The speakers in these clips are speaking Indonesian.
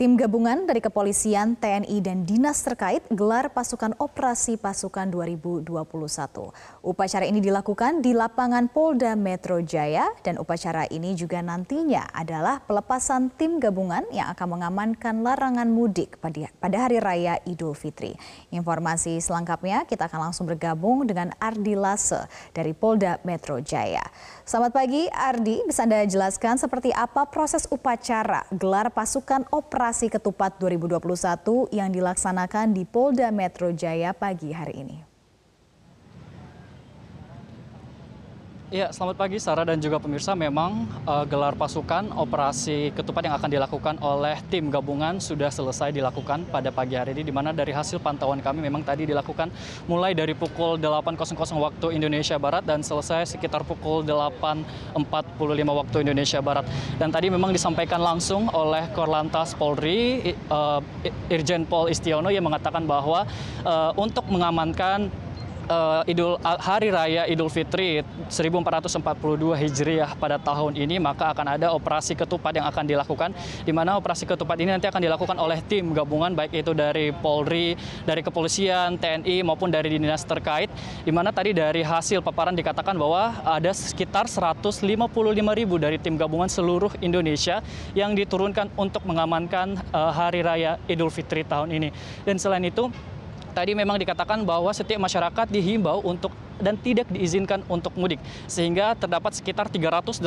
Tim gabungan dari kepolisian, TNI, dan dinas terkait gelar pasukan operasi pasukan 2021. Upacara ini dilakukan di lapangan Polda Metro Jaya dan upacara ini juga nantinya adalah pelepasan tim gabungan yang akan mengamankan larangan mudik pada hari raya Idul Fitri. Informasi selengkapnya kita akan langsung bergabung dengan Ardi Lase dari Polda Metro Jaya. Selamat pagi Ardi, bisa Anda jelaskan seperti apa proses upacara gelar pasukan operasi Operasi Ketupat 2021 yang dilaksanakan di Polda Metro Jaya pagi hari ini. Ya, selamat pagi Sarah dan juga pemirsa. Memang uh, gelar pasukan operasi ketupat yang akan dilakukan oleh tim gabungan sudah selesai dilakukan pada pagi hari ini di mana dari hasil pantauan kami memang tadi dilakukan mulai dari pukul 8.00 waktu Indonesia Barat dan selesai sekitar pukul 8.45 waktu Indonesia Barat. Dan tadi memang disampaikan langsung oleh Korlantas Polri uh, Irjen Pol Istiono yang mengatakan bahwa uh, untuk mengamankan uh, Idul Hari Raya Idul Fitri 1442 Hijriah pada tahun ini maka akan ada operasi ketupat yang akan dilakukan di mana operasi ketupat ini nanti akan dilakukan oleh tim gabungan baik itu dari Polri, dari kepolisian, TNI maupun dari dinas terkait di mana tadi dari hasil paparan dikatakan bahwa ada sekitar 155 ribu dari tim gabungan seluruh Indonesia yang diturunkan untuk mengamankan uh, Hari Raya Idul Fitri tahun ini. Dan selain itu tadi memang dikatakan bahwa setiap masyarakat dihimbau untuk dan tidak diizinkan untuk mudik sehingga terdapat sekitar 381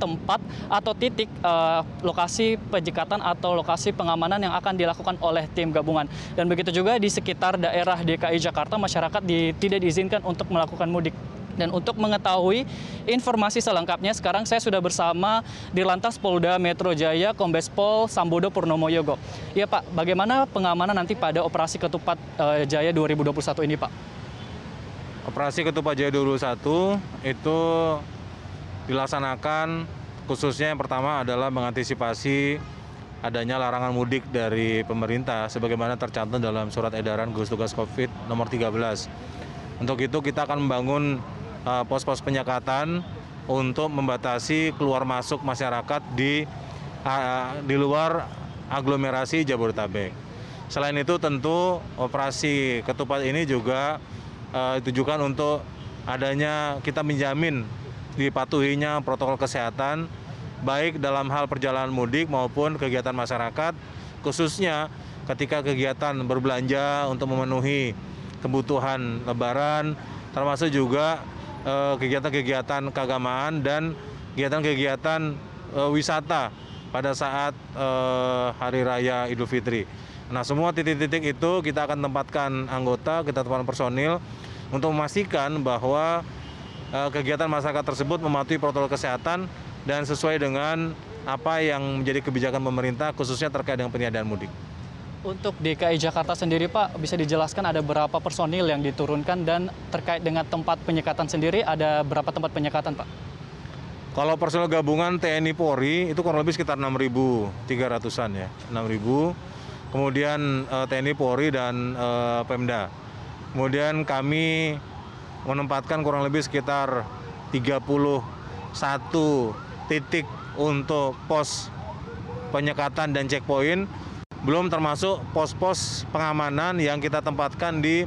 tempat atau titik uh, lokasi penyekatan atau lokasi pengamanan yang akan dilakukan oleh tim gabungan. Dan begitu juga di sekitar daerah DKI Jakarta masyarakat di, tidak diizinkan untuk melakukan mudik dan untuk mengetahui informasi selengkapnya, sekarang saya sudah bersama di Lantas Polda Metro Jaya, Kombes Pol Sambodo Purnomo Yogo. Ya Pak, bagaimana pengamanan nanti pada Operasi Ketupat uh, Jaya 2021 ini Pak? Operasi Ketupat Jaya 2021 itu dilaksanakan khususnya yang pertama adalah mengantisipasi adanya larangan mudik dari pemerintah sebagaimana tercantum dalam surat edaran gugus tugas Covid nomor 13. Untuk itu kita akan membangun pos-pos penyekatan untuk membatasi keluar masuk masyarakat di uh, di luar aglomerasi Jabodetabek. Selain itu tentu operasi ketupat ini juga uh, ditujukan untuk adanya kita menjamin dipatuhinya protokol kesehatan baik dalam hal perjalanan mudik maupun kegiatan masyarakat khususnya ketika kegiatan berbelanja untuk memenuhi kebutuhan lebaran termasuk juga Eh, kegiatan-kegiatan keagamaan dan kegiatan-kegiatan uh, wisata pada saat uh, Hari Raya Idul Fitri. Nah, semua titik-titik itu kita akan tempatkan anggota, kita tempatkan personil untuk memastikan bahwa kegiatan masyarakat tersebut mematuhi protokol kesehatan dan sesuai dengan apa yang menjadi kebijakan pemerintah khususnya terkait dengan peniadaan mudik. Untuk DKI Jakarta sendiri Pak, bisa dijelaskan ada berapa personil yang diturunkan dan terkait dengan tempat penyekatan sendiri ada berapa tempat penyekatan Pak? Kalau personil gabungan TNI Polri itu kurang lebih sekitar 6.300-an ya, 6.000. Kemudian eh, TNI Polri dan uh, Pemda. Kemudian kami menempatkan kurang lebih sekitar 31 titik untuk pos penyekatan dan checkpoint belum termasuk pos-pos pengamanan yang kita tempatkan di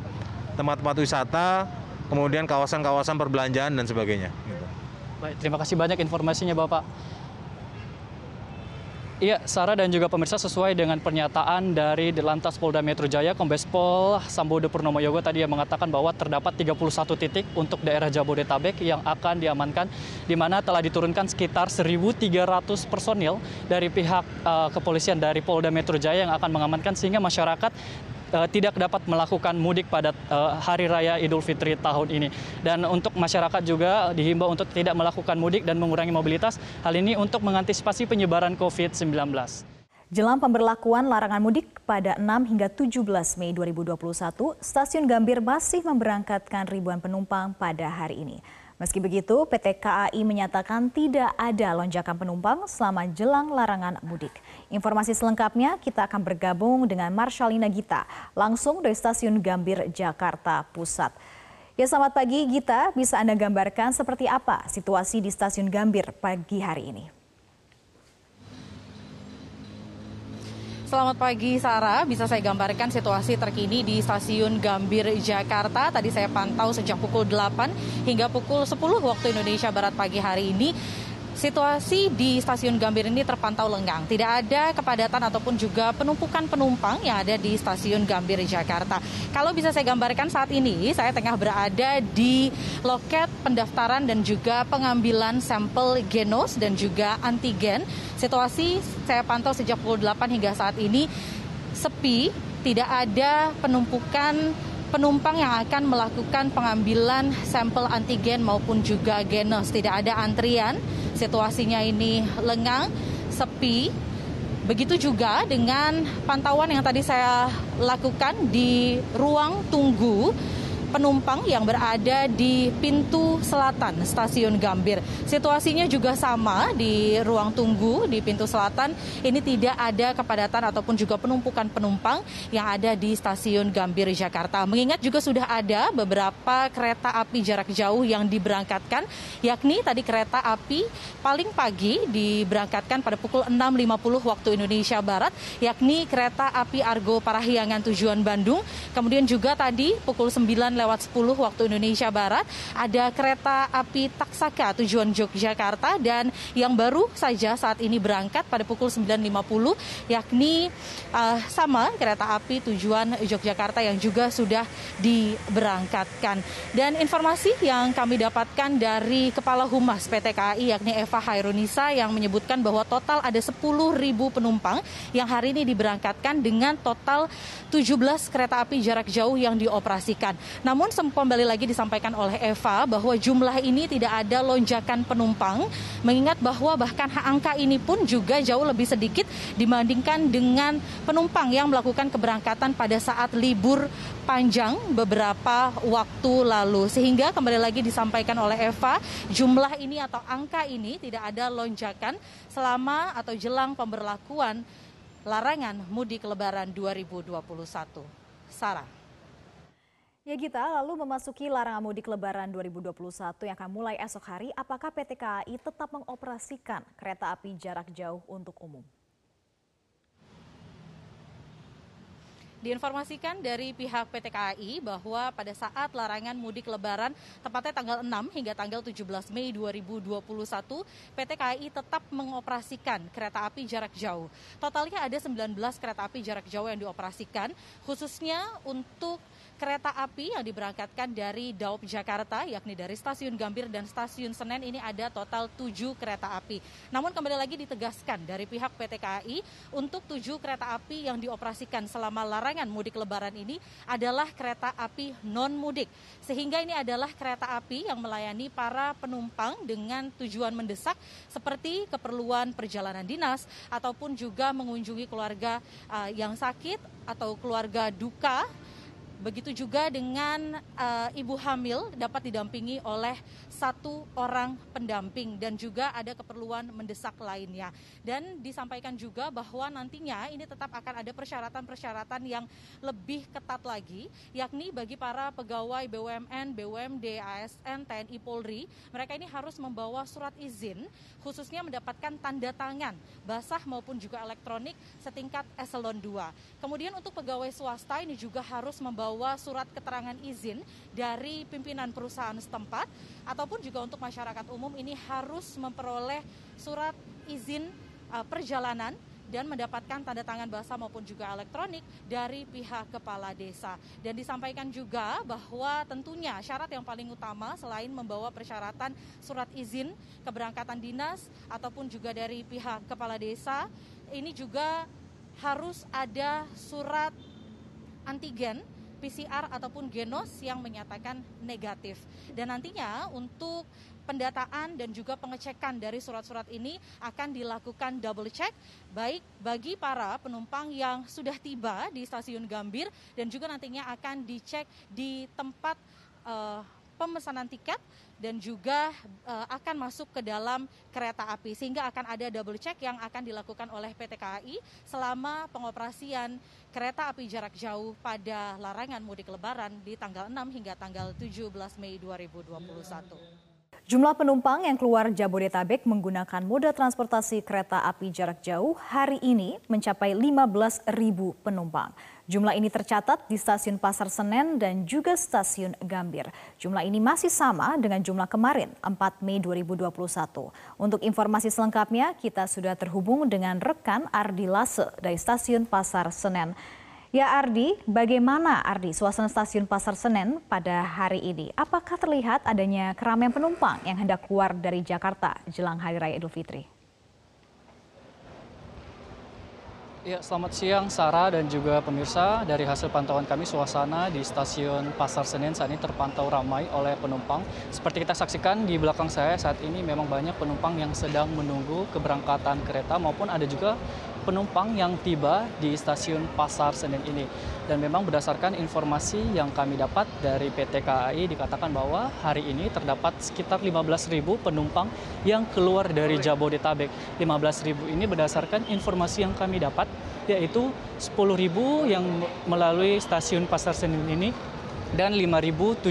tempat-tempat wisata, kemudian kawasan-kawasan perbelanjaan dan sebagainya. Gitu. Baik, terima kasih banyak informasinya Bapak. Iya, Sarah dan juga pemirsa sesuai dengan pernyataan dari Lantas Polda Metro Jaya, Kombes Pol Sambodo Purnomo Yogo tadi yang mengatakan bahwa terdapat 31 titik untuk daerah Jabodetabek yang akan diamankan, di mana telah diturunkan sekitar 1.300 personil dari pihak uh, kepolisian dari Polda Metro Jaya yang akan mengamankan sehingga masyarakat tidak dapat melakukan mudik pada uh, Hari Raya Idul Fitri tahun ini. Dan untuk masyarakat juga dihimbau untuk tidak melakukan mudik dan mengurangi mobilitas. Hal ini untuk mengantisipasi penyebaran COVID-19. Jelang pemberlakuan larangan mudik pada 6 hingga 17 Mei 2021, Stasiun Gambir masih memberangkatkan ribuan penumpang pada hari ini. Meski begitu, PT KAI menyatakan tidak ada lonjakan penumpang selama jelang larangan mudik. Informasi selengkapnya kita akan bergabung dengan Marshalina Gita, langsung dari Stasiun Gambir, Jakarta Pusat. Ya selamat pagi Gita, bisa Anda gambarkan seperti apa situasi di Stasiun Gambir pagi hari ini? Selamat pagi Sarah, bisa saya gambarkan situasi terkini di stasiun Gambir Jakarta. Tadi saya pantau sejak pukul 8 hingga pukul 10 waktu Indonesia Barat pagi hari ini situasi di stasiun Gambir ini terpantau lengang. Tidak ada kepadatan ataupun juga penumpukan penumpang yang ada di stasiun Gambir Jakarta. Kalau bisa saya gambarkan saat ini, saya tengah berada di loket pendaftaran dan juga pengambilan sampel genos dan juga antigen. Situasi saya pantau sejak pukul 8 hingga saat ini sepi, tidak ada penumpukan penumpang yang akan melakukan pengambilan sampel antigen maupun juga genos. Tidak ada antrian, situasinya ini lengang, sepi. Begitu juga dengan pantauan yang tadi saya lakukan di ruang tunggu penumpang yang berada di pintu selatan stasiun Gambir. Situasinya juga sama di ruang tunggu di pintu selatan. Ini tidak ada kepadatan ataupun juga penumpukan penumpang yang ada di stasiun Gambir Jakarta. Mengingat juga sudah ada beberapa kereta api jarak jauh yang diberangkatkan, yakni tadi kereta api paling pagi diberangkatkan pada pukul 6.50 waktu Indonesia Barat, yakni kereta api Argo Parahyangan tujuan Bandung. Kemudian juga tadi pukul 9 lewat 10 waktu Indonesia Barat ada kereta api Taksaka tujuan Yogyakarta dan yang baru saja saat ini berangkat pada pukul 9.50 yakni uh, sama kereta api tujuan Yogyakarta yang juga sudah diberangkatkan. Dan informasi yang kami dapatkan dari Kepala Humas PT KAI yakni Eva Hairunisa yang menyebutkan bahwa total ada 10.000 penumpang yang hari ini diberangkatkan dengan total 17 kereta api jarak jauh yang dioperasikan. Namun kembali lagi disampaikan oleh Eva bahwa jumlah ini tidak ada lonjakan penumpang, mengingat bahwa bahkan angka ini pun juga jauh lebih sedikit dibandingkan dengan penumpang yang melakukan keberangkatan pada saat libur panjang beberapa waktu lalu. Sehingga kembali lagi disampaikan oleh Eva, jumlah ini atau angka ini tidak ada lonjakan selama atau jelang pemberlakuan larangan mudik lebaran 2021. Sarah. Ya Gita, lalu memasuki larangan mudik lebaran 2021 yang akan mulai esok hari, apakah PT KAI tetap mengoperasikan kereta api jarak jauh untuk umum? Diinformasikan dari pihak PT KAI bahwa pada saat larangan mudik lebaran tepatnya tanggal 6 hingga tanggal 17 Mei 2021 PT KAI tetap mengoperasikan kereta api jarak jauh. Totalnya ada 19 kereta api jarak jauh yang dioperasikan khususnya untuk kereta api yang diberangkatkan dari Daup Jakarta, yakni dari stasiun Gambir dan stasiun Senen ini ada total tujuh kereta api. Namun kembali lagi ditegaskan dari pihak PT KAI untuk tujuh kereta api yang dioperasikan selama larangan mudik lebaran ini adalah kereta api non mudik. Sehingga ini adalah kereta api yang melayani para penumpang dengan tujuan mendesak seperti keperluan perjalanan dinas ataupun juga mengunjungi keluarga uh, yang sakit atau keluarga duka Begitu juga dengan uh, ibu hamil dapat didampingi oleh satu orang pendamping dan juga ada keperluan mendesak lainnya. Dan disampaikan juga bahwa nantinya ini tetap akan ada persyaratan-persyaratan yang lebih ketat lagi, yakni bagi para pegawai BUMN, BUMD, ASN, TNI, Polri, mereka ini harus membawa surat izin khususnya mendapatkan tanda tangan basah maupun juga elektronik setingkat eselon 2. Kemudian untuk pegawai swasta ini juga harus membawa surat keterangan izin dari pimpinan perusahaan setempat ataupun juga untuk masyarakat umum ini harus memperoleh surat izin uh, perjalanan dan mendapatkan tanda tangan basah maupun juga elektronik dari pihak kepala desa. Dan disampaikan juga bahwa tentunya syarat yang paling utama selain membawa persyaratan surat izin keberangkatan dinas ataupun juga dari pihak kepala desa, ini juga harus ada surat antigen PCR ataupun genos yang menyatakan negatif. Dan nantinya untuk pendataan dan juga pengecekan dari surat-surat ini akan dilakukan double check baik bagi para penumpang yang sudah tiba di stasiun Gambir dan juga nantinya akan dicek di tempat uh, pemesanan tiket dan juga uh, akan masuk ke dalam kereta api sehingga akan ada double check yang akan dilakukan oleh PT KAI selama pengoperasian kereta api jarak jauh pada larangan mudik lebaran di tanggal 6 hingga tanggal 17 Mei 2021. Jumlah penumpang yang keluar Jabodetabek menggunakan moda transportasi kereta api jarak jauh hari ini mencapai 15.000 penumpang. Jumlah ini tercatat di stasiun Pasar Senen dan juga stasiun Gambir. Jumlah ini masih sama dengan jumlah kemarin, 4 Mei 2021. Untuk informasi selengkapnya, kita sudah terhubung dengan rekan Ardi Lase dari stasiun Pasar Senen. Ya Ardi, bagaimana Ardi suasana stasiun Pasar Senen pada hari ini? Apakah terlihat adanya keramaian penumpang yang hendak keluar dari Jakarta jelang Hari Raya Idul Fitri? Ya, selamat siang Sarah dan juga pemirsa. Dari hasil pantauan kami, suasana di stasiun Pasar Senen saat ini terpantau ramai oleh penumpang. Seperti kita saksikan di belakang saya saat ini memang banyak penumpang yang sedang menunggu keberangkatan kereta maupun ada juga penumpang yang tiba di stasiun Pasar Senen ini. Dan memang berdasarkan informasi yang kami dapat dari PT KAI dikatakan bahwa hari ini terdapat sekitar 15.000 penumpang yang keluar dari Jabodetabek. 15.000 ini berdasarkan informasi yang kami dapat yaitu 10.000 yang melalui stasiun Pasar Senen ini dan 5.700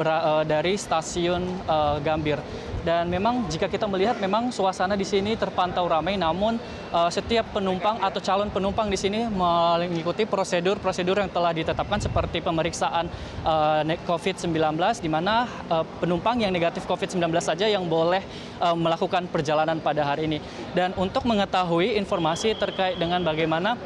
eh, dari stasiun uh, Gambir. Dan memang jika kita melihat memang suasana di sini terpantau ramai, namun uh, setiap penumpang atau calon penumpang di sini mengikuti prosedur-prosedur yang telah ditetapkan seperti pemeriksaan uh, COVID-19, di mana uh, penumpang yang negatif COVID-19 saja yang boleh melakukan perjalanan pada hari ini. Dan untuk mengetahui informasi terkait dengan bagaimana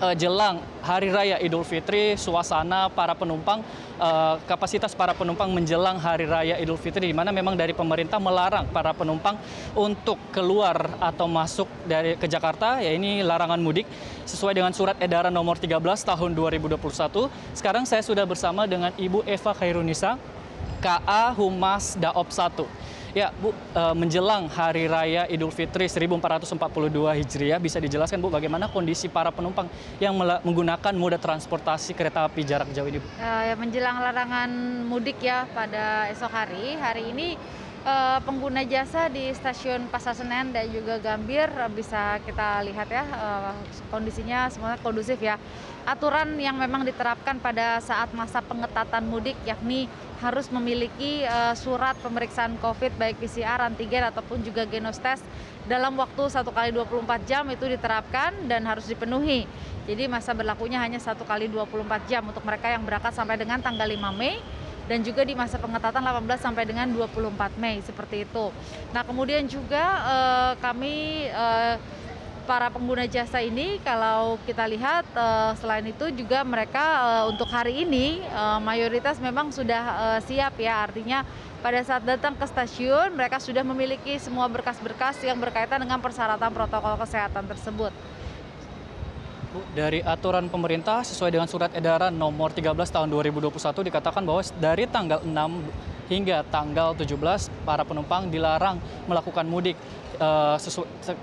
uh, jelang Hari Raya Idul Fitri, suasana para penumpang, uh, kapasitas para penumpang menjelang Hari Raya Idul Fitri, di mana memang dari pemerintah melarang para penumpang untuk keluar atau masuk dari ke Jakarta, ya ini larangan mudik sesuai dengan surat edaran nomor 13 tahun 2021. Sekarang saya sudah bersama dengan Ibu Eva Khairunisa, KA Humas Daop 1. Ya, Bu, uh, menjelang Hari Raya Idul Fitri 1442 Hijriah, bisa dijelaskan Bu bagaimana kondisi para penumpang yang menggunakan moda transportasi kereta api jarak jauh ini, Bu? Ya, menjelang larangan mudik ya pada esok hari, hari ini uh, pengguna jasa di stasiun Pasar Senen dan juga Gambir bisa kita lihat ya kondisinya semuanya kondusif ya. Aturan yang memang diterapkan pada saat masa pengetatan mudik yakni harus memiliki uh, surat pemeriksaan COVID baik PCR, antigen ataupun juga genos test dalam waktu satu kali 24 jam itu diterapkan dan harus dipenuhi. Jadi masa berlakunya hanya satu kali 24 jam untuk mereka yang berangkat sampai dengan tanggal 5 Mei dan juga di masa pengetatan 18 sampai dengan 24 Mei seperti itu. Nah kemudian juga uh, kami uh, para pengguna jasa ini kalau kita lihat uh, selain itu juga mereka uh, untuk hari ini uh, mayoritas memang sudah uh, siap ya artinya pada saat datang ke stasiun mereka sudah memiliki semua berkas-berkas yang berkaitan dengan persyaratan protokol kesehatan tersebut. Dari aturan pemerintah sesuai dengan surat edaran nomor 13 tahun 2021 dikatakan bahwa dari tanggal 6 hingga tanggal 17 para penumpang dilarang melakukan mudik uh,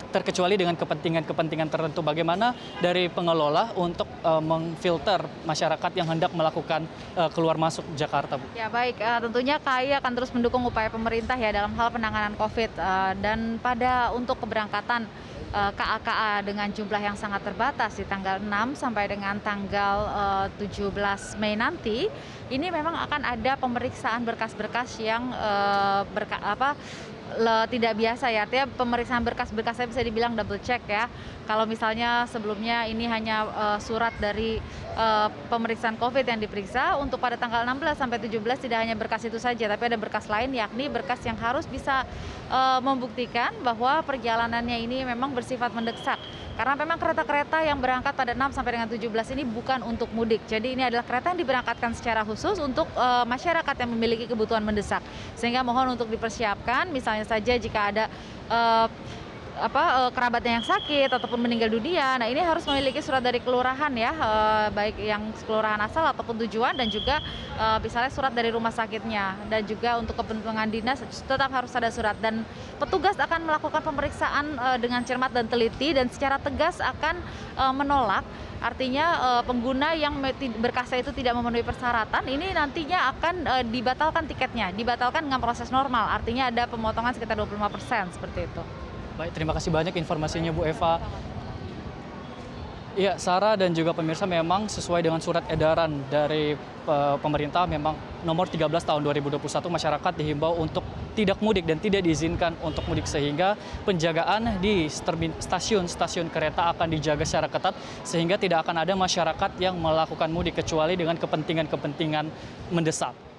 terkecuali dengan kepentingan-kepentingan tertentu. Bagaimana dari pengelola untuk uh, memfilter masyarakat yang hendak melakukan uh, keluar masuk Jakarta, Bu? Ya baik, tentunya KAI akan terus mendukung upaya pemerintah ya dalam hal penanganan COVID uh, dan pada untuk keberangkatan KA-KA dengan jumlah yang sangat terbatas di tanggal 6 sampai dengan tanggal 17 Mei nanti ini memang akan ada pemeriksaan berkas-berkas yang berka, apa le, tidak biasa ya. Artinya pemeriksaan berkas-berkas saya bisa dibilang double check ya. Kalau misalnya sebelumnya ini hanya uh, surat dari uh, pemeriksaan COVID yang diperiksa, untuk pada tanggal 16 sampai 17 tidak hanya berkas itu saja, tapi ada berkas lain yakni berkas yang harus bisa uh, membuktikan bahwa perjalanannya ini memang bersifat mendesak karena memang kereta-kereta yang berangkat pada 6 sampai dengan 17 ini bukan untuk mudik. Jadi ini adalah kereta yang diberangkatkan secara khusus untuk uh, masyarakat yang memiliki kebutuhan mendesak. Sehingga mohon untuk dipersiapkan misalnya saja jika ada uh, apa kerabatnya yang sakit ataupun meninggal dunia. Nah, ini harus memiliki surat dari kelurahan ya, baik yang kelurahan asal ataupun tujuan dan juga misalnya surat dari rumah sakitnya dan juga untuk kepentingan dinas tetap harus ada surat dan petugas akan melakukan pemeriksaan dengan cermat dan teliti dan secara tegas akan menolak artinya pengguna yang berkasnya itu tidak memenuhi persyaratan ini nantinya akan dibatalkan tiketnya, dibatalkan dengan proses normal. Artinya ada pemotongan sekitar 25% seperti itu. Baik, terima kasih banyak informasinya Bu Eva. Iya, Sarah dan juga pemirsa memang sesuai dengan surat edaran dari uh, pemerintah memang nomor 13 tahun 2021 masyarakat dihimbau untuk tidak mudik dan tidak diizinkan untuk mudik sehingga penjagaan di stasiun-stasiun kereta akan dijaga secara ketat sehingga tidak akan ada masyarakat yang melakukan mudik kecuali dengan kepentingan-kepentingan mendesak.